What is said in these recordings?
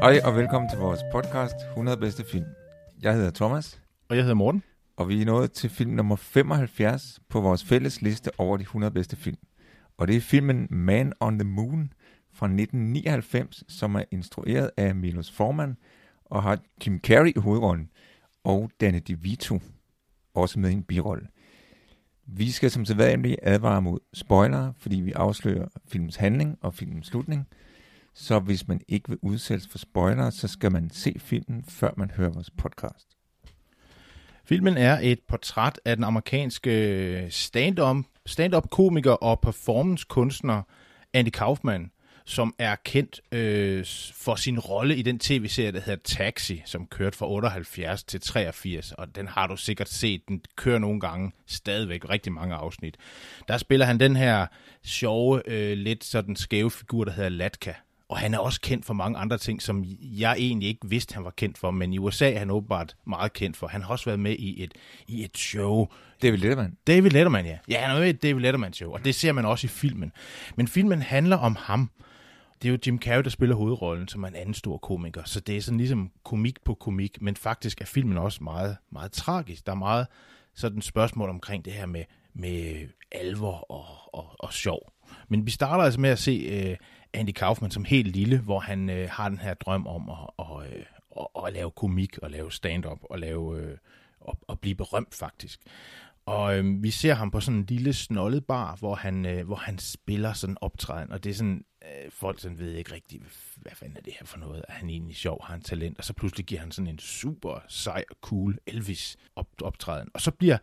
Hej og velkommen til vores podcast 100 bedste film. Jeg hedder Thomas, Og jeg hedder Morten. og vi er nået til film nummer 75 på vores fælles liste over de 100 bedste film. Og det er filmen Man on the Moon fra 1999, som er instrueret af Milos Forman og har Jim Carrey i hovedrollen og Danny DeVito også med i en birolle. Vi skal som sædvanligt advare mod spoilere, fordi vi afslører filmens handling og filmens slutning. Så hvis man ikke vil udsættes for spoilere, så skal man se filmen, før man hører vores podcast. Filmen er et portræt af den amerikanske stand-up, stand-up komiker og performancekunstner Andy Kaufman, som er kendt øh, for sin rolle i den tv-serie, der hedder Taxi, som kørte fra 78 til 83, og den har du sikkert set. Den kører nogle gange stadigvæk rigtig mange afsnit. Der spiller han den her sjove, øh, lidt sådan skæve figur, der hedder Latka. Og han er også kendt for mange andre ting, som jeg egentlig ikke vidste, han var kendt for, men i USA er han åbenbart meget kendt for. Han har også været med i et, i et show. David Letterman. David Letterman, ja. Ja, han er med i et David Letterman show, og det ser man også i filmen. Men filmen handler om ham. Det er jo Jim Carrey, der spiller hovedrollen, som er en anden stor komiker. Så det er sådan ligesom komik på komik, men faktisk er filmen også meget, meget tragisk. Der er meget sådan spørgsmål omkring det her med, med alvor og, og, og sjov. Men vi starter altså med at se øh, Andy Kaufman som helt lille, hvor han øh, har den her drøm om at, og, øh, at, at lave komik og lave stand-up og lave øh, og, og blive berømt faktisk. Og øh, vi ser ham på sådan en lille snollet bar, hvor han, øh, hvor han spiller sådan optræden, og det er sådan, øh, folk sådan ved ikke rigtigt, hvad fanden er det her for noget? Er han egentlig sjov? Har han talent? Og så pludselig giver han sådan en super sej og cool Elvis op, optræden. Og så bliver,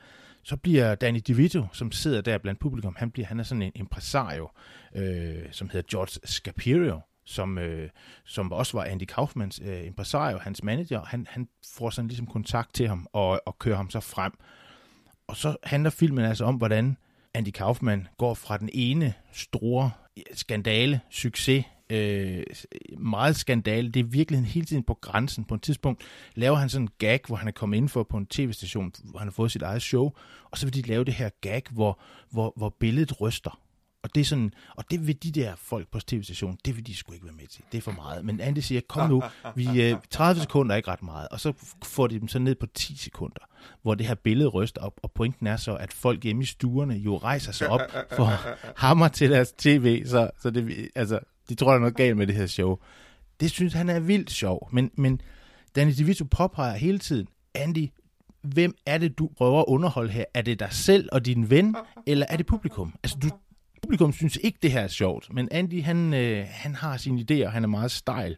så bliver Danny DeVito, som sidder der blandt publikum, han, bliver, han er sådan en impresario, øh, som hedder George Scapirio, som, øh, som også var Andy Kaufmans øh, impresario, hans manager. Han, han får sådan ligesom kontakt til ham og, og kører ham så frem. Og så handler filmen altså om, hvordan Andy Kaufman går fra den ene store skandale, succes, øh, meget skandale. Det er virkelig hele tiden på grænsen. På et tidspunkt laver han sådan en gag, hvor han er kommet ind for på en tv-station, hvor han har fået sit eget show, og så vil de lave det her gag, hvor, hvor, hvor billedet ryster. Og det er sådan, og det vil de der folk på tv-stationen, det vil de sgu ikke være med til. Det er for meget. Men Andy siger, kom nu, vi, 30 sekunder er ikke ret meget. Og så får de dem så ned på 10 sekunder, hvor det her billede ryster op. Og pointen er så, at folk hjemme i stuerne jo rejser sig op for hammer til deres tv. Så, så det, altså, de tror, der er noget galt med det her show. Det synes han er vildt sjov. Men, men Danny DeVito påpeger hele tiden, Andy, hvem er det, du prøver at underholde her? Er det dig selv og din ven, eller er det publikum? Altså, du, publikum synes ikke, det her er sjovt, men Andy, han, øh, han har sine idéer, han er meget stejl,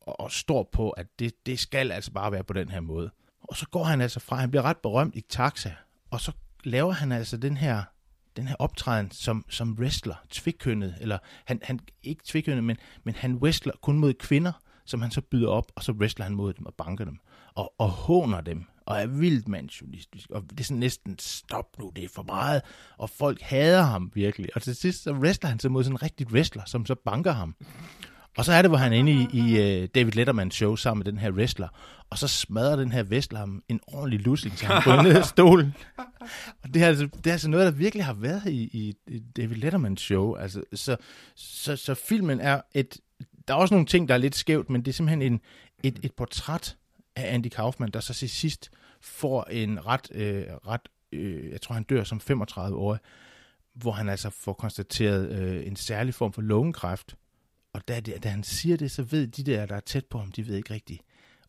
og, og står på, at det, det skal altså bare være på den her måde. Og så går han altså fra, han bliver ret berømt i taxa, og så laver han altså den her, den her optræden som, som wrestler, tvikkønnet, eller han, han ikke tvikkønnet, men, men han wrestler kun mod kvinder, som han så byder op, og så wrestler han mod dem og banker dem, og, og håner dem, og er vildt mandsjournalistisk, og det er sådan næsten, stop nu, det er for meget, og folk hader ham virkelig, og til sidst så wrestler han sig mod sådan en rigtig wrestler, som så banker ham. Og så er det, hvor han er inde i, i uh, David Lettermans show sammen med den her wrestler, og så smadrer den her wrestler ham en ordentlig lussing, så han går ned af stolen. Og det er, altså, det er altså noget, der virkelig har været i, i, i David Lettermans show. Altså, så, så, så filmen er et... Der er også nogle ting, der er lidt skævt, men det er simpelthen en, et, et portræt af Andy Kaufman, der så til sidst får en ret, øh, ret øh, jeg tror han dør som 35 år, hvor han altså får konstateret øh, en særlig form for lungekræft. Og da, da han siger det, så ved de der, der er tæt på ham, de ved ikke rigtigt,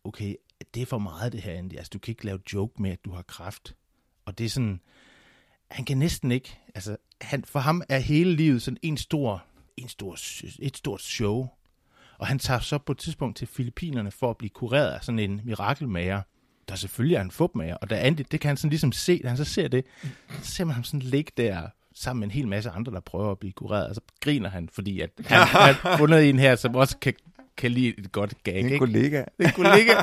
okay, det er for meget det her, Andy. Altså, du kan ikke lave joke med, at du har kræft. Og det er sådan, han kan næsten ikke, altså, han, for ham er hele livet sådan en stor, en stor, et stort show. Og han tager så på et tidspunkt til Filippinerne for at blive kureret af sådan en mirakelmager. der selvfølgelig er en fupmager. Og da Andy, det kan han sådan ligesom se, da han så ser det, så ser man ham sådan ligge der sammen med en hel masse andre, der prøver at blive kureret, og så griner han, fordi at han har fundet en her, som også kan, kan lide et godt gag. En ikke? kollega. Det en kollega.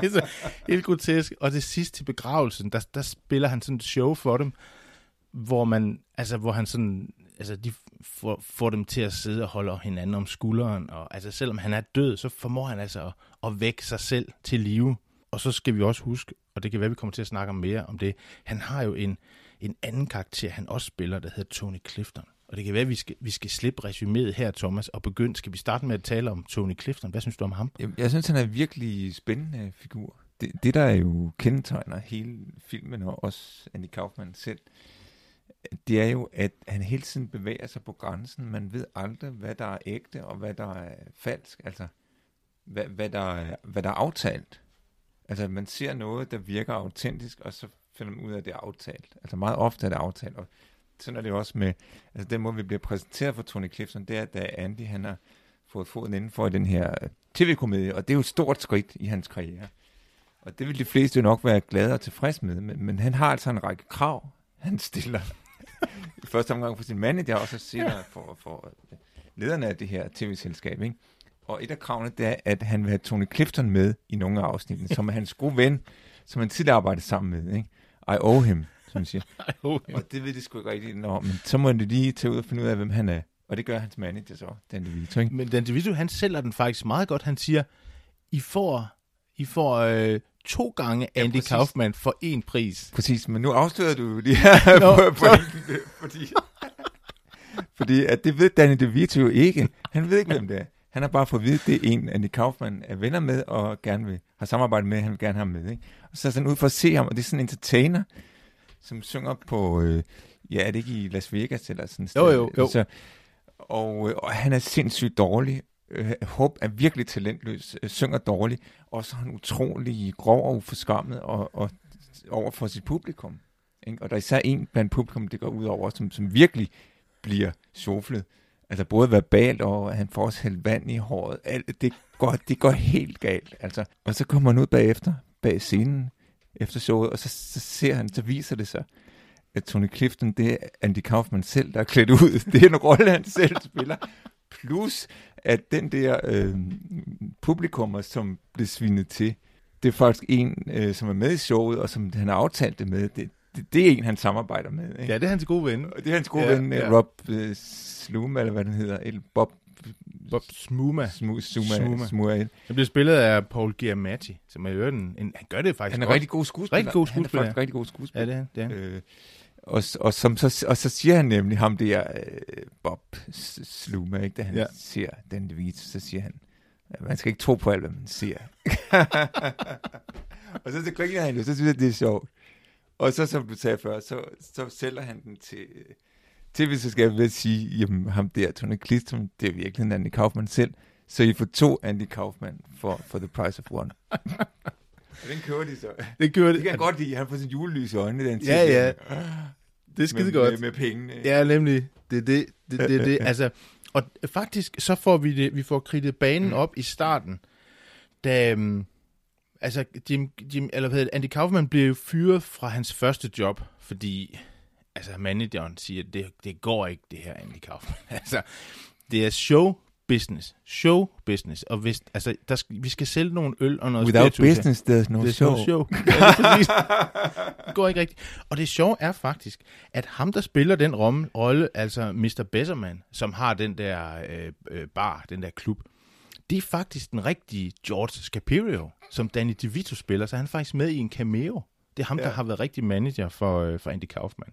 det er så helt grotesk. Og det sidste til begravelsen, der, der spiller han sådan et show for dem, hvor man, altså, hvor han sådan, altså, de får, får dem til at sidde og holde hinanden om skulderen, og altså, selvom han er død, så formår han altså at, at vække sig selv til live. Og så skal vi også huske, og det kan være, vi kommer til at snakke mere om det, han har jo en, en anden karakter, han også spiller, der hedder Tony Clifton. Og det kan være, at vi skal, vi skal slippe resuméet her, Thomas, og begynde. Skal vi starte med at tale om Tony Clifton? Hvad synes du om ham? Jeg, jeg synes, han er en virkelig spændende figur. Det, det, der jo kendetegner hele filmen, og også Andy Kaufman selv, det er jo, at han hele tiden bevæger sig på grænsen. Man ved aldrig, hvad der er ægte, og hvad der er falsk. Altså, hvad, hvad, der, er, hvad der er aftalt. Altså, man ser noget, der virker autentisk, og så finder man ud af, at det er aftalt. Altså, meget ofte er det aftalt, og sådan er det også med, altså den måde, vi bliver præsenteret for Tony Clifton, det er, da Andy, han har fået foden indenfor i den her tv-komedie, og det er jo et stort skridt i hans karriere. Og det vil de fleste jo nok være glade og tilfreds med, men, men han har altså en række krav, han stiller. I første omgang for sin manager, og så senere for, for lederne af det her tv-selskab. Ikke? Og et af kravene, det er, at han vil have Tony Clifton med i nogle af afsnittene, som er hans gode ven, som han tidligere arbejdede sammen med. Ikke? I owe him, som man siger. Og det ved de sgu ikke rigtigt, Nå, men så må de lige tage ud og finde ud af, hvem han er. Og det gør hans manager så, Dan DeVito, ikke? Men Dan DeVito, han sælger den faktisk meget godt. Han siger, I får, I får øh, to gange Ja, Andy præcis. Kaufman for én pris. Præcis, men nu afslører du jo lige her Nå, på, på, fordi, fordi at det ved Danny DeVito jo ikke. Han ved ikke, hvem det er. Han har bare fået at vide, at det er en, Andy Kaufman er venner med, og gerne vil have samarbejdet med, han vil gerne have med. Ikke? Og så er sådan ud for at se ham, og det er sådan en entertainer, som synger på, øh, ja, er det ikke i Las Vegas eller sådan et Jo, sted? jo, jo. Så, og, øh, og han er sindssygt dårlig. Øh, Håb er virkelig talentløs, øh, synger dårligt, og så er han utrolig grov og uforskammet og, og over for sit publikum. Ikke? Og der er især en blandt publikum, det går ud over, som, som virkelig bliver sjoflet. Altså både verbalt, og han får også hældt vand i håret. Alt, det, går, det går helt galt. Altså. Og så kommer han ud bagefter, bag scenen, efter showet, og så, så ser han, så viser det sig, at Tony Clifton, det er Andy Kaufman selv, der er klædt ud. Det er en rolle, han selv spiller. Plus, at den der øh, publikummer, som blev svinet til, det er faktisk en, øh, som er med i showet, og som han har aftalt det med. Det, det, det er en, han samarbejder med. Ikke? Ja, det er hans gode ven. Det er hans gode Ja, ven, ja. Rob øh, Sluma, eller hvad den hedder. El Bob Bob Smuma. Smu, Suma, Smuma. Suma. Smua. Han bliver spillet af Paul Giamatti, som er jo en, en, han gør det faktisk Han er godt. rigtig god skuespiller. Rigtig god Han er skuespiller, faktisk rigtig god skuespiller. Ja, det er han. Det er. han. Øh, og, og, som så, og så siger han nemlig ham der, øh, Bob Sluma, ikke? da han Ja. ser den DeVito, så siger han, man skal ikke tro på alt, hvad man ser. og så, så griner han jo, så synes jeg, det er sjovt. Og så, som du sagde før, så, så sælger han den til tv-selskabet ved at sige, jamen ham der, Tony Clifton, det er virkelig Andy Kaufman selv, så I får to Andy Kaufman for, for the price of one. og den kører de så. Det gør Det kan jeg godt lide, han får sin julelys i øjnene, den Ja, ja. Det er skide med, godt. Med, med pengene. Ja, nemlig. Det er det. det, det, det. Altså, og faktisk, så får vi det, vi får kridtet banen op i starten, da, um, altså, Jim, Jim, eller hvad hedder Andy Kaufman bliver jo fyret fra hans første job, fordi, altså, manageren siger, det, det går ikke, det her, Andy Kaufman. altså, det er show business. Show business. Og hvis, altså, der skal, vi skal sælge nogle øl og noget Without spiritus business, there's no Det er show. show. show. Ja, det, er går ikke rigtigt. Og det sjove er faktisk, at ham, der spiller den rolle, altså Mr. Besserman, som har den der øh, øh, bar, den der klub, det er faktisk den rigtige George Scapirio, som Danny DeVito spiller, så han er faktisk med i en cameo. Det er ham, ja. der har været rigtig manager for, øh, for Andy Kaufman.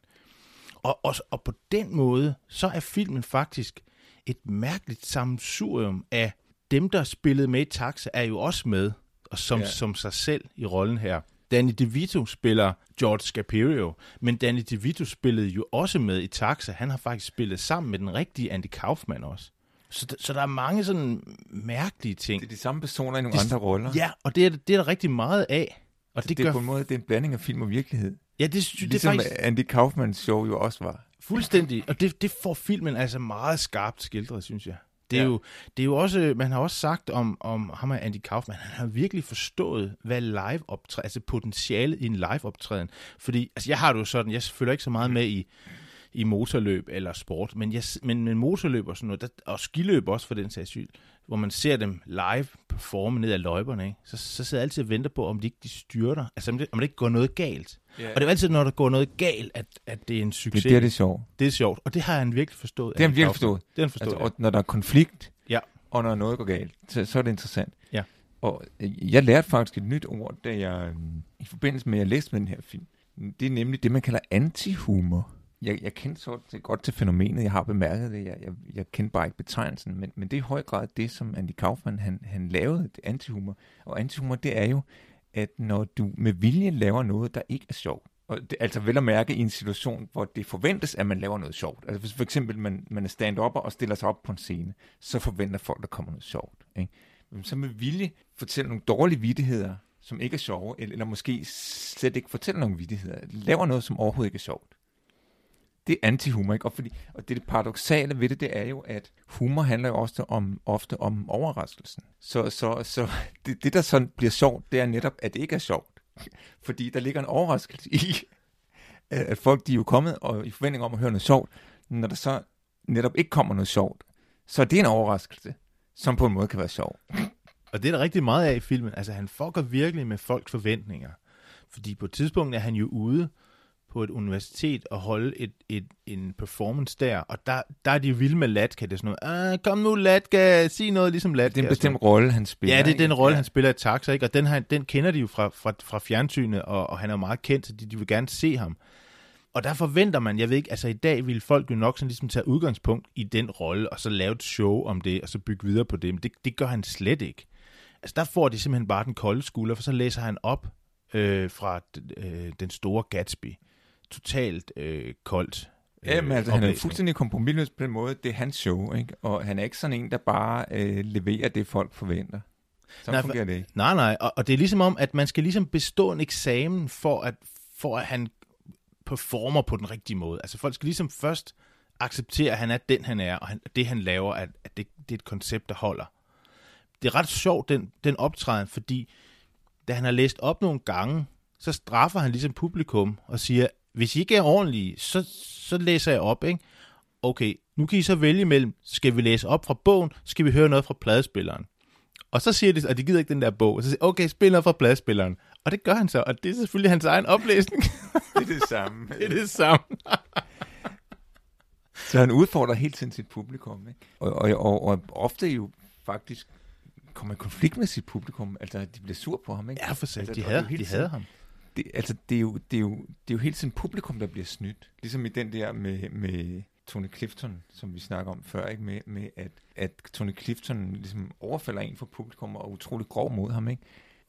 Og, og, og på den måde, så er filmen faktisk et mærkeligt sammensurium af dem, der spillede med i Taxa, er jo også med, og som, ja. Som sig selv i rollen her. Danny DeVito spiller George Scapirio, men Danny DeVito spillede jo også med i Taxa. Han har faktisk spillet sammen med den rigtige Andy Kaufman også. Så, så der er mange sådan mærkelige ting. Det er de samme personer i nogle Det- andre roller. Ja, og det er, det er der rigtig meget af. Og det, det, det er gør... på en måde det er en blanding af film og virkelighed. Ja, det, det, det er Ligesom faktisk Andy Kaufmans show jo også var. Fuldstændig. Og det, det får filmen altså meget skarpt skildret, synes jeg. Det er, Ja. jo, det er jo også, man har også sagt om, om ham og Andy Kaufman, han har virkelig forstået, hvad live optræden, altså potentialet i en live optræden. Fordi, altså jeg har det jo sådan, jeg følger ikke så meget med i, i motorløb eller sport, men, jeg, men, men motorløb og sådan noget, der, og skiløb også for den sags skyld, hvor man ser dem live performe ned ad løjperne, ikke? Så, så sidder jeg altid og venter på, om de ikke de styrter, altså om det, om det ikke går noget galt. Ja. Og det er jo altid, når der går noget galt, at, at det er en Det succes. er det, det er sjovt. det er sjovt, og det har han virkelig forstået. Det har han virkelig forstået. Det har han forstået, Altså, og når der er konflikt, ja. og når noget går galt, så, så er det interessant. Ja. Og øh, jeg lærte faktisk et nyt ord, da jeg, øh, i forbindelse med, at jeg læste med den her film. Det er nemlig det, man kalder antihumor. Jeg, jeg kendte så det godt til fænomenet, jeg har bemærket det, jeg, jeg, jeg kendte bare ikke betegnelsen, men, men det er i høj grad det, som Andy Kaufman han, han lavede, det antihumor. Og antihumor, det er jo, at når du med vilje laver noget, der ikke er sjovt, og det, altså vel at mærke i en situation, hvor det forventes, at man laver noget sjovt. Altså hvis for eksempel man, man er stand up og stiller sig op på en scene, så forventer folk, der kommer noget sjovt. Ikke? Men så med vilje fortæller nogle dårlige vittigheder, som ikke er sjove, eller, eller måske slet ikke fortæller nogle vittigheder. Laver noget, som overhovedet ikke er sjovt. Det er antihumor, ikke? Og, fordi, og det, det paradoxale ved det, det er jo, at humor handler jo også om, ofte om overraskelsen. Så, så, så det, det, der sådan bliver sjovt, det er netop, at det ikke er sjovt. Fordi der ligger en overraskelse i, at folk de er jo kommet og i forventning om at høre noget sjovt. Når der så netop ikke kommer noget sjovt, så er det en overraskelse, som på en måde kan være sjov. Og det er der rigtig meget af i filmen. Altså, han fucker virkelig med folks forventninger. Fordi på et tidspunkt er han jo ude på et universitet og holde et, et, en performance der, og der, der er de vilde med Latka. Det er sådan noget, ah, kom nu Latka, sig noget ligesom Latka. Det er en bestemt rolle, han spiller. Ja, det er den rolle, Ja. han spiller i Taxa, ikke? og den, her, den kender de jo fra, fra, fra fjernsynet, og, og han er jo meget kendt, så de, de vil gerne se ham. Og der forventer man, jeg ved ikke, altså i dag vil folk jo nok sådan ligesom tage udgangspunkt i den rolle, og så lave et show om det, og så bygge videre på det, men det, det gør han slet ikke. Altså der får de simpelthen bare den kolde skulder, for så læser han op øh, fra øh, den store Gatsby. Totalt øh, koldt. øh, Ja, men altså, han er fuldstændig kompromisløs på den måde. Det er hans show, ikke? Og han er ikke sådan en, der bare øh, leverer det, folk forventer. Så Nej, fungerer det ikke. Nej, nej, og, og det er ligesom om, at man skal ligesom bestå en eksamen, for at, for at han performer på den rigtige måde. Altså folk skal ligesom først acceptere, at han er den, han er, og han, det, han laver, at, at det, det er et koncept, der holder. Det er ret sjovt, den, den optræden, fordi da han har læst op nogle gange, så straffer han ligesom publikum og siger, hvis I ikke er ordentlige, så, så læser jeg op, ikke? Okay, nu kan I så vælge mellem, skal vi læse op fra bogen, skal vi høre noget fra pladespilleren. Og så siger de, at de gider ikke den der bog. Og så siger okay, spil noget fra pladespilleren. Og det gør han så, og det er selvfølgelig hans egen oplæsning. Det er det samme. det er det samme. Så han udfordrer hele tiden sit publikum. Ikke? Og, og, og, og ofte jo faktisk kommer i konflikt med sit publikum. Altså, de bliver sur på ham. Ikke? Ja, for sat. Altså, De havde, de havde ham. Det, altså, det er, jo, det, er jo, det er jo hele tiden publikum, der bliver snydt. Ligesom i den der med, med Tony Clifton, som vi snakker om før, ikke? Med, med at, at Tony Clifton ligesom overfalder en for publikum og er utrolig grov mod ham. Ikke?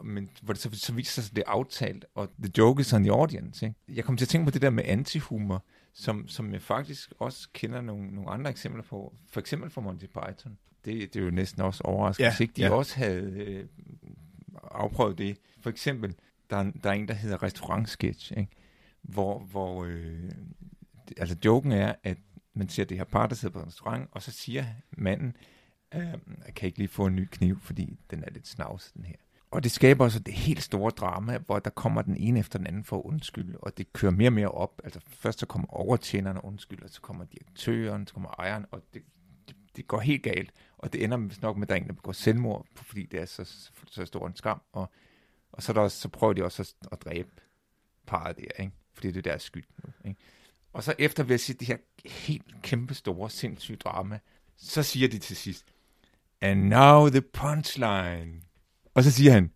Men hvor det så, så viser sig, at det er aftalt, og the joke is on the audience. Ikke? Jeg kom til at tænke på det der med antihumor, som, som jeg faktisk også kender nogle, nogle andre eksempler på. For eksempel fra Monty Python. Det, det er jo næsten også overraskende, Ja, hvis ikke de ja. også havde øh, afprøvet det. For eksempel, der er, der er en, der hedder restaurantsketch, ikke? hvor, hvor øh, altså joken er, at man ser det her par, der sidder på en restaurant, og så siger manden, øh, jeg kan ikke lige få en ny kniv, fordi den er lidt snavset, den her. Og det skaber også det helt store drama, hvor der kommer den ene efter den anden for at undskylde, og det kører mere og mere op. Altså først så kommer overtjenerne og undskylder, så kommer direktøren, så kommer ejeren, og det, det, det går helt galt. Og det ender nok med, at der er en, der begår selvmord, fordi det er så, så, så stor en skam. Og, og så, er der så prøver de også at, at dræbe parret der, ikke? fordi det er deres skyld nu. Ikke? Og så efter ved at sige det her helt kæmpe store, sindssyge drama, så siger de til sidst, and now the punchline. Og så siger han,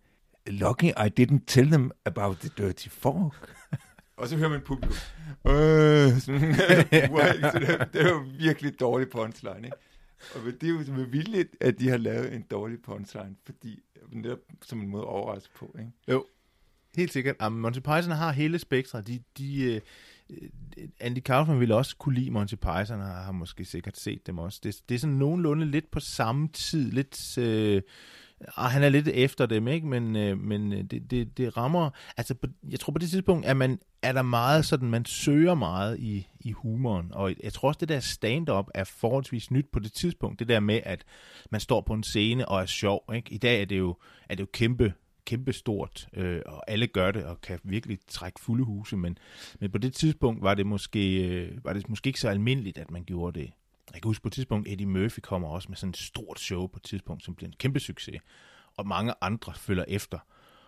lucky I didn't tell them about the dirty fork. og så hører man publikum. Øh, sådan? Så det, det er jo virkelig dårlig punchline, ikke? Og det er jo med vilje, at de har lavet en dårlig punchline, fordi netop som en måde at overraske på, ikke? Jo, helt sikkert. Jamen, Monty Python har hele spektret. De, de, uh, Andy Kaufman ville også kunne lide Monty Python, og har måske sikkert set dem også. Det, det er sådan nogenlunde lidt på samme tid, lidt, Uh, og han er lidt efter dem, ikke? Men, øh, men øh, det, det, det rammer... Altså, på, jeg tror på det tidspunkt, at man er der meget sådan, man søger meget i, i humoren. Og jeg tror også, det der stand-up er forholdsvis nyt på det tidspunkt. Det der med, at man står på en scene og er sjov, ikke? I dag er det jo, er det jo kæmpe kæmpe stort, øh, og alle gør det, og kan virkelig trække fulde huse, men, men på det tidspunkt var det, måske, øh, var det måske ikke så almindeligt, at man gjorde det. Jeg kan huske på et tidspunkt, Eddie Murphy kommer også med sådan et stort show på et tidspunkt, som bliver en kæmpe succes, og mange andre følger efter.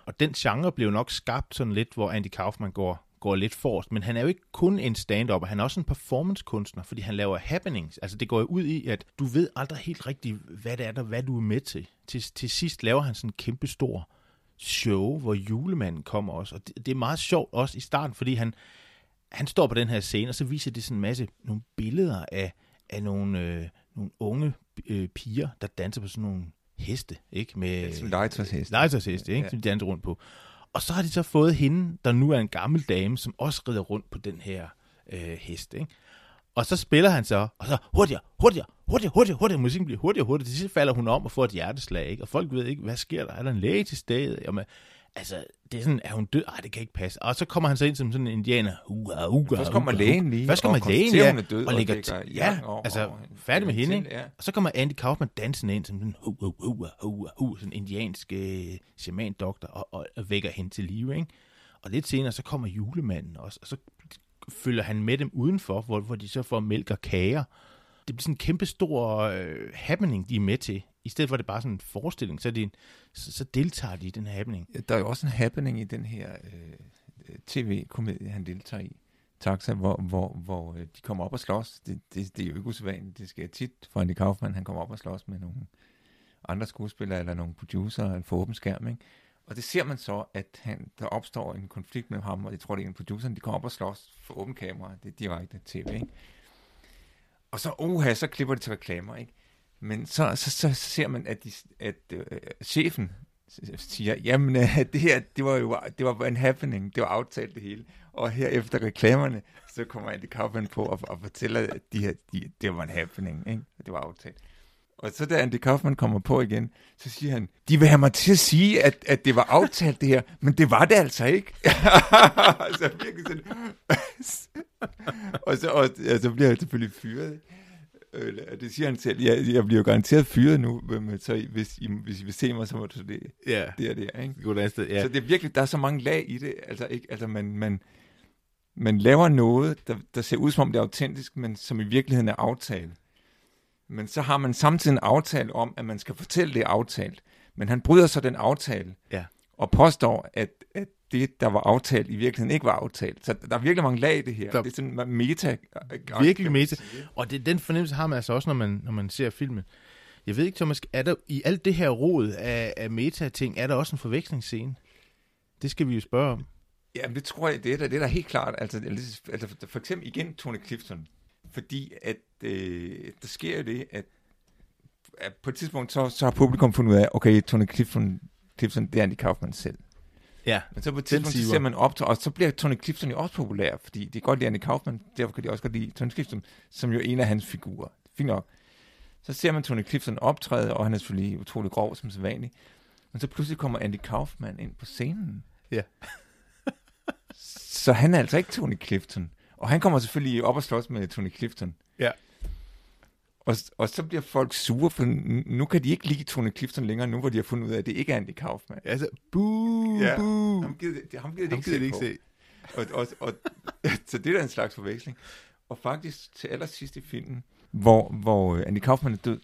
Og den genre blev nok skabt sådan lidt, hvor Andy Kaufman går, går lidt forrest, men han er jo ikke kun en stand-up, han er også en performance-kunstner, fordi han laver happenings. Altså det går jo ud i, at du ved aldrig helt rigtigt, hvad det er der, hvad du er med til. Til, til sidst laver han sådan en kæmpe stor show, hvor julemanden kommer også. Og det, det er meget sjovt også i starten, fordi han, han står på den her scene, og så viser det sådan en masse nogle billeder af, af nogle, øh, nogle unge øh, piger, der danser på sådan nogle heste, ikke? Med legetøjsheste. Legetøjsheste, ikke? Ja. Som de danser rundt på. Og så har de så fået hende, der nu er en gammel dame, som også rider rundt på den her øh, hest, ikke? Og så spiller han så, og så hurtigere, hurtigere, hurtigere, hurtigere, hurtigere. Musikken bliver hurtigere, hurtigere. Til sidst falder hun om og får et hjerteslag, ikke? Og folk ved ikke, hvad sker der? Er der en læge til stedet? Jamen, altså, det er sådan, er hun død? Ej, det kan ikke passe. Og så kommer han så ind som sådan en indianer. Uga, uga, Først kommer lægen lige. Først kommer lægen, ja, og, død, og ligger, og ja, ja, altså, færdig med hende, ikke? Ja. Og så kommer Andy Kaufman dansende ind som sådan, hu, hu, hu, hu, sådan en indiansk øh, shaman-doktor, og, og, og, vækker hende til live, ikke? Og lidt senere, så kommer julemanden også, og så følger han med dem udenfor, hvor, hvor de så får mælk og kager. Det bliver sådan en kæmpe stor øh, happening, de er med til. I stedet for, at det bare sådan en forestilling, så, de, så, så deltager de i den her happening. Der er jo også en happening i den her øh, tv-komedie, han deltager i. Taxa, hvor, hvor, hvor øh, de kommer op og slås. Det, det, det er jo ikke usædvanligt. Det sker tit for Andy Kaufman. Han kommer op og slås med nogle andre skuespillere eller nogle producer for åben skærm. Ikke? Og det ser man så, at han, der opstår en konflikt med ham, og jeg tror, det er en producer, de kommer op og slås for åben kamera. Det er direkte tv, ikke? Og så, oha, så klipper de til reklamer, ikke? Men så, så, så, så ser man, at, de, at øh, chefen siger, jamen øh, det her, det var jo det var en happening, det var aftalt det hele. Og her efter reklamerne, så kommer Andy Kaufman på og, og fortæller, at de her, de, det var en happening, ikke? Det var aftalt. Og så da Andy Kaufman kommer på igen, så siger han, de vil have mig til at sige, at, at det var aftalt det her, men det var det altså ikke. så virkelig sådan. og, så, og og så bliver han selvfølgelig fyret. Øh, det siger han selv. Jeg, jeg bliver jo garanteret fyret nu, men så hvis I, hvis I vil se mig, så må du det. Ja. Det er det, ikke? God sted, ja. Så det er virkelig, der er så mange lag i det. Altså, ikke, altså man, man, man laver noget, der, der ser ud som om det er autentisk, men som i virkeligheden er aftalt. Men så har man samtidig en aftale om, at man skal fortælle det aftalt. Men han bryder så den aftale, ja. Og påstår, at, at det, der var aftalt, i virkeligheden ikke var aftalt. Så der er virkelig mange lag i det her. Der, det er sådan meta. Virkelig meta. Og det, den fornemmelse har man altså også, når man, når man ser filmen. Jeg ved ikke, Thomas, er der i alt det her råd af, af meta-ting, er der også en forvekslingsscene? Det skal vi jo spørge om. Ja, det tror jeg, det er der, det er der helt klart. Altså, altså, for eksempel igen Tony Clifton. Fordi at øh, der sker jo det, at, at på et tidspunkt, så, så har publikum fundet ud af, okay, Tony Clifton, Clifton det er Andy Kaufman selv. Ja, Men så på et tidspunkt, så ser man op til, og så bliver Tony Clifton jo også populær, fordi det er godt lide Andy Kaufman, derfor kan de også godt lide Tony Clifton, som jo er en af hans figurer. Fint nok. Så ser man Tony Clifton optræde, og han er selvfølgelig utrolig grov som sædvanligt. Men så pludselig kommer Andy Kaufman ind på scenen. Ja. så han er altså ikke Tony Clifton. Og han kommer selvfølgelig op og slås med Tony Clifton. Ja. Og, og så bliver folk sure, for nu kan de ikke lide Tony Clifton længere, nu hvor de har fundet ud af, at det ikke er Andy Kaufman. Altså, buh, ja, buh. Ham gider, det, ham gider det ikke, ikke se. Og, og, og, så det er da en slags forveksling. Og faktisk til allersidst i filmen, hvor, hvor Andy Kaufman er død,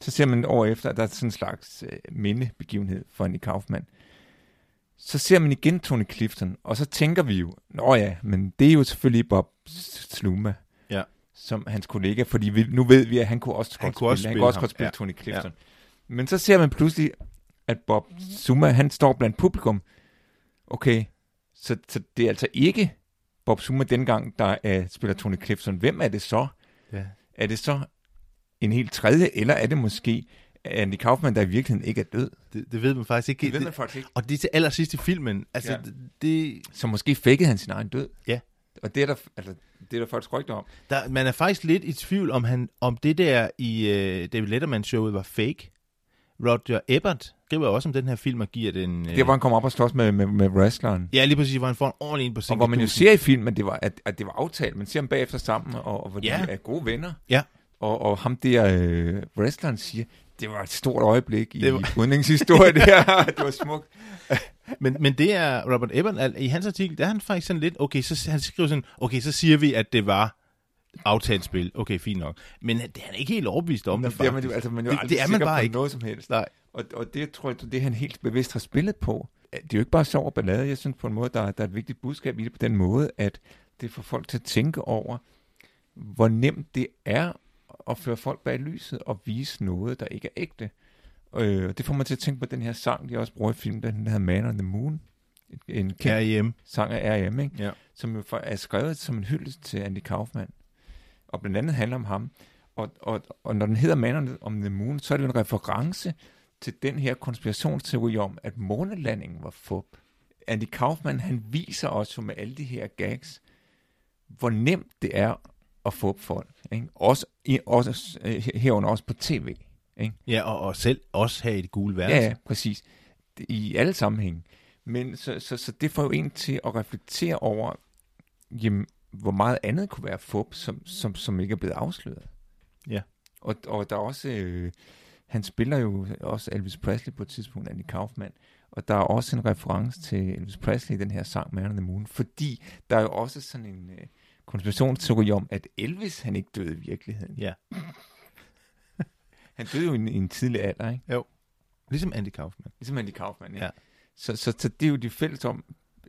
så ser man over efter, at der er sådan en slags øh, mindebegivenhed for Andy Kaufman. Så ser man igen Tony Clifton, og så tænker vi jo, nå ja, men det er jo selvfølgelig Bob Sluma. Som hans kollega, fordi vi, nu ved vi, at han kunne også han godt kunne spille, også han spille kunne også godt spille Ja. Tony Clifton. Ja. Men så ser man pludselig, at Bob Zuma, han står blandt publikum. Okay, så, så det er altså ikke Bob Zuma dengang, der er, spiller Tony Clifton. Hvem er det så? Ja. Er det så en helt tredje, eller er det måske Andy Kaufman, der i virkeligheden ikke er død? Det, det ved man faktisk ikke. Det ved man faktisk ikke. Og det er til allersidst i filmen. Altså, Ja. det, Så måske fakede han sin egen død. Ja. Og det er der, altså, det er der faktisk rygter om. der, man er faktisk lidt i tvivl, om, han, om det der i uh, David Letterman-showet var fake. Roger Ebert skriver også om den her film og giver den... Det var, han kom op og slås med, med, med wrestleren. Ja, lige præcis, hvor han får en ordentlig ind på Og hvor man jo ser i filmen, det var, at, at det var aftalt. Man ser dem bagefter sammen, og, og hvor Ja. de er gode venner. Ja. Og, og ham der, øh, wrestleren siger, det var et stort øjeblik i Det var- udenrigshistorie der. det var smukt. Men, men det er Robert al- i hans artikel, der er han faktisk sådan lidt, okay, så han skriver sådan, okay, så siger vi, at det var aftalt spil. Okay, fint nok. Men det er han ikke helt overbevist om, Nå, det, det, er man jo, altså, man er jo Det- det er man bare ikke. noget som helst. Nej. Og, og det tror jeg, det er han helt bevidst har spillet på. Det er jo ikke bare sjov og ballade. Jeg synes på en måde, der, er- der er et vigtigt budskab i det på den måde, at det får folk til at tænke over, hvor nemt det er at føre folk bag lyset og vise noget, der ikke er ægte. Øh, det får mig til at tænke på den her sang, de også bruger i filmen, den hedder Man on the Moon. En kendt R.E.M. sang af R.E.M., ikke? Ja. som jo for- er skrevet som en hyldest til Andy Kaufman. Og blandt andet handler om ham. Og, og, og når den hedder Man on the- on the Moon, så er det jo en reference til den her konspirationsteori om, at månelandingen var fup. Andy Kaufman, han viser os jo med alle de her gags, hvor nemt det er at få folk. Ikke? Også, i, også øh, herunder også på tv. Ikke? Ja, og, og selv også i det gule værelse. Ja, ja, præcis. I alle sammenhænge. Men så, så, så det får jo en til at reflektere over, jamen, hvor meget andet kunne være fup, som, som, som ikke er blevet afsløret. Ja. Og, og der er også, øh, han spiller jo også Elvis Presley på et tidspunkt, Andy Kaufman, og der er også en reference til Elvis Presley i den her sang, Man on the Moon, fordi der er jo også sådan en øh, konspirationsteori om, at Elvis, han ikke døde i virkeligheden. Ja. Han døde jo i en, i en tidlig alder, ikke? Ligesom Andy Kaufman. Ligesom Andy Kaufman, ja. Ja. Så, så, så det er jo de fælles om,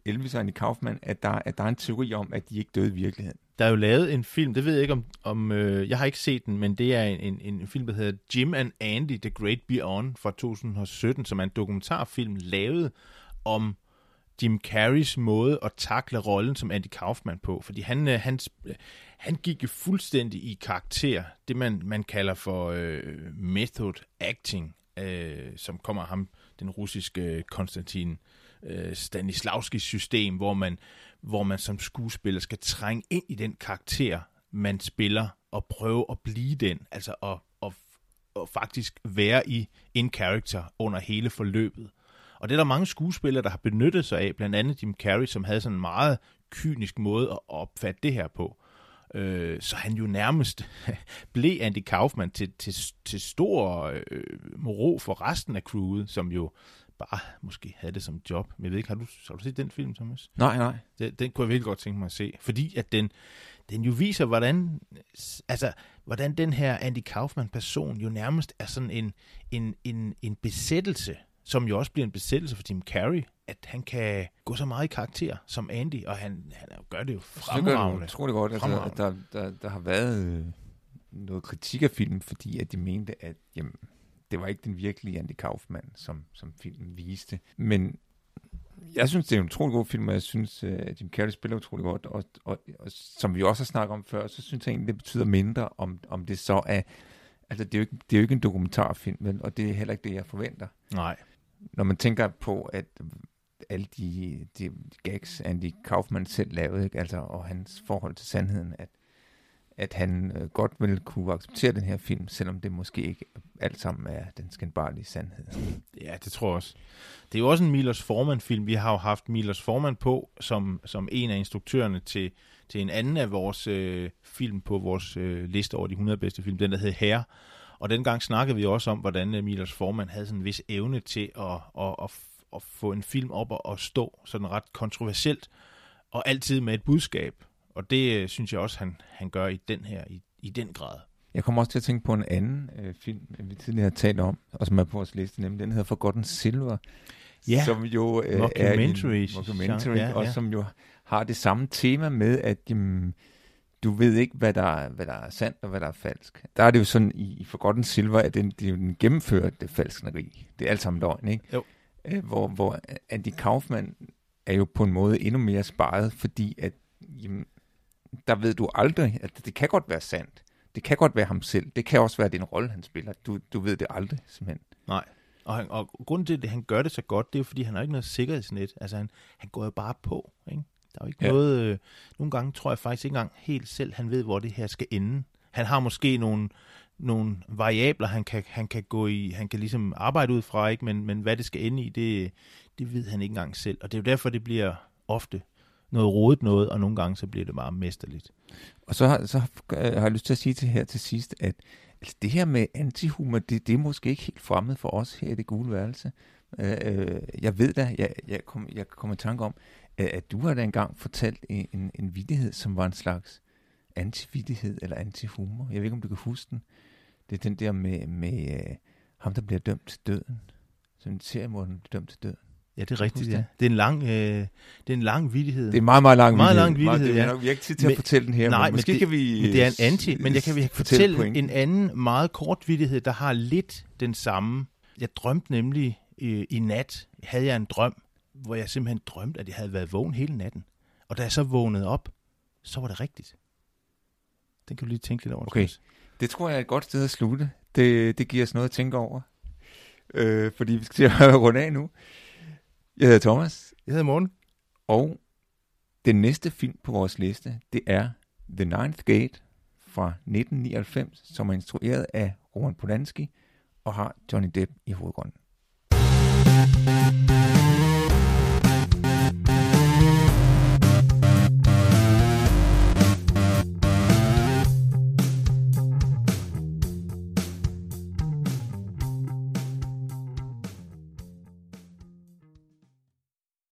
Elvis og Andy Kaufman, at der, at der er en teori om, at de ikke døde i virkeligheden. Der er jo lavet en film, det ved jeg ikke om, om øh, jeg har ikke set den, men det er en, en, en film, der hedder Jim and Andy, The Great Beyond fra 2017, som er en dokumentarfilm lavet om Jim Carreys måde at takle rollen som Andy Kaufman på. Fordi han, øh, han, han gik jo fuldstændig i karakter, det man, man kalder for øh, method acting, øh, som kommer ham, den russiske øh, Konstantin øh, Stanislavskis system, hvor man, hvor man som skuespiller skal trænge ind i den karakter, man spiller, og prøve at blive den, altså at, at, at faktisk være i en character under hele forløbet. Og det er der mange skuespillere, der har benyttet sig af, blandt andet Jim Carrey, som havde sådan en meget kynisk måde at opfatte det her på. Øh, så han jo nærmest blev Andy Kaufman til, til, til stor øh, moro for resten af crewet, som jo bare måske havde det som job. Men jeg ved ikke, har du, har du set den film, Thomas? Nej, nej. Den, den kunne jeg virkelig godt tænke mig at se. Fordi at den, den jo viser, hvordan, altså, hvordan den her Andy Kaufman-person jo nærmest er sådan en, en, en, en besættelse, som jo også bliver en besættelse for Jim Carrey, at han kan gå så meget i karakter som Andy, og han, han gør det jo det fremragende. jo utroligt godt, altså, at der, der, der har været øh, noget kritik af filmen, fordi at de mente, at jamen, det var ikke den virkelige Andy Kaufman, som, som filmen viste. Men jeg synes, det er en utrolig god film, og jeg synes, øh, at Jim Carrey spiller utrolig godt. Og, og, og som vi også har snakket om før, så synes jeg egentlig, det betyder mindre, om, om det så er... Altså, det er, jo ikke, det er jo ikke en dokumentarfilm, vel? og det er heller ikke det, jeg forventer. Nej. Når man tænker på, at alle de, de gags, Andy Kaufman selv lavede, ikke? Altså, og hans forhold til sandheden, at, at han øh, godt ville kunne acceptere den her film, selvom det måske ikke alt sammen er den skændbarlige sandhed. Ja, det tror jeg også. Det er jo også en Milos Forman-film. Vi har jo haft Milos Forman på som, som en af instruktørerne til, til en anden af vores øh, film på vores øh, liste over de 100 bedste film, den der hed Herre. Og dengang snakkede vi også om, hvordan øh, Milos Forman havde sådan en vis evne til at, at, at, at få en film op og, og stå sådan ret kontroversielt, og altid med et budskab. Og det øh, synes jeg også, han, han gør i den her, i, i den grad. Jeg kommer også til at tænke på en anden øh, film, vi tidligere har talt om, og som er på vores liste, nemlig den hedder Forgotten Silver, Ja, som jo øh, er en mockumentary, ja, ja, og som jo har det samme tema med, at jamen, du ved ikke, hvad der, hvad der er sandt og hvad der er falsk. Der er det jo sådan, i, i Forgotten Silver, at den, det er jo den gennemførte falskneri. Det er alt sammen løgn, ikke? Jo. Øh, hvor, hvor Andy Kaufman er jo på en måde endnu mere sparet, fordi at, jamen, der ved du aldrig, at det kan godt være sandt. Det kan godt være ham selv. Det kan også være den rolle, han spiller. Du, du ved det aldrig, simpelthen. Nej. Og, han, og grunden til, at han gør det så godt, det er fordi han har ikke noget sikkerhedsnet. Altså, han, han går jo bare på, ikke? Der er jo ikke Ja. noget... Øh, nogle gange tror jeg faktisk ikke engang helt selv, han ved, hvor det her skal ende. Han har måske nogle, nogle variabler, han kan, han kan gå i, han kan ligesom arbejde ud fra, ikke? Men, men hvad det skal ende i, det, det ved han ikke engang selv. Og det er jo derfor, det bliver ofte noget rodet noget, og nogle gange så bliver det meget mesterligt. Og så har, så har jeg lyst til at sige til her til sidst, at altså det her med antihumor, det, det er måske ikke helt fremmed for os her i det gule værelse. Øh, øh jeg ved da, jeg, jeg, kom, jeg kom i tanke om, at, du har da engang fortalt en, en, en vidighed, som var en slags antividighed eller antihumor. Jeg ved ikke, om du kan huske den. Det er den der med, med uh, ham, der bliver dømt til døden. Som en seriemorder, der bliver dømt til døden. Ja, det er rigtigt, ja. Det er en lang, øh, det er en lang vidighed. Det er en meget, meget lang meget Lang vidighed meget, ja. Vi har ikke tid til men, at fortælle den her, nej, men måske det, kan vi... Men det er en anti, men jeg kan vi fortælle point. en anden meget kort vidighed, der har lidt den samme. Jeg drømte nemlig øh, i nat, havde jeg en drøm, hvor jeg simpelthen drømte, at jeg havde været vågen hele natten. Og da jeg så vågnede op, så var det rigtigt. Den kan du lige tænke lidt over. Okay, det tror jeg er et godt sted at slutte. Det, det giver os noget at tænke over. Øh, fordi vi skal runde af nu. Jeg hedder Thomas. Jeg hedder Morten. Og den næste film på vores liste, det er The Ninth Gate fra 1999, som er instrueret af Roman Polanski og har Johnny Depp i hovedgrunden.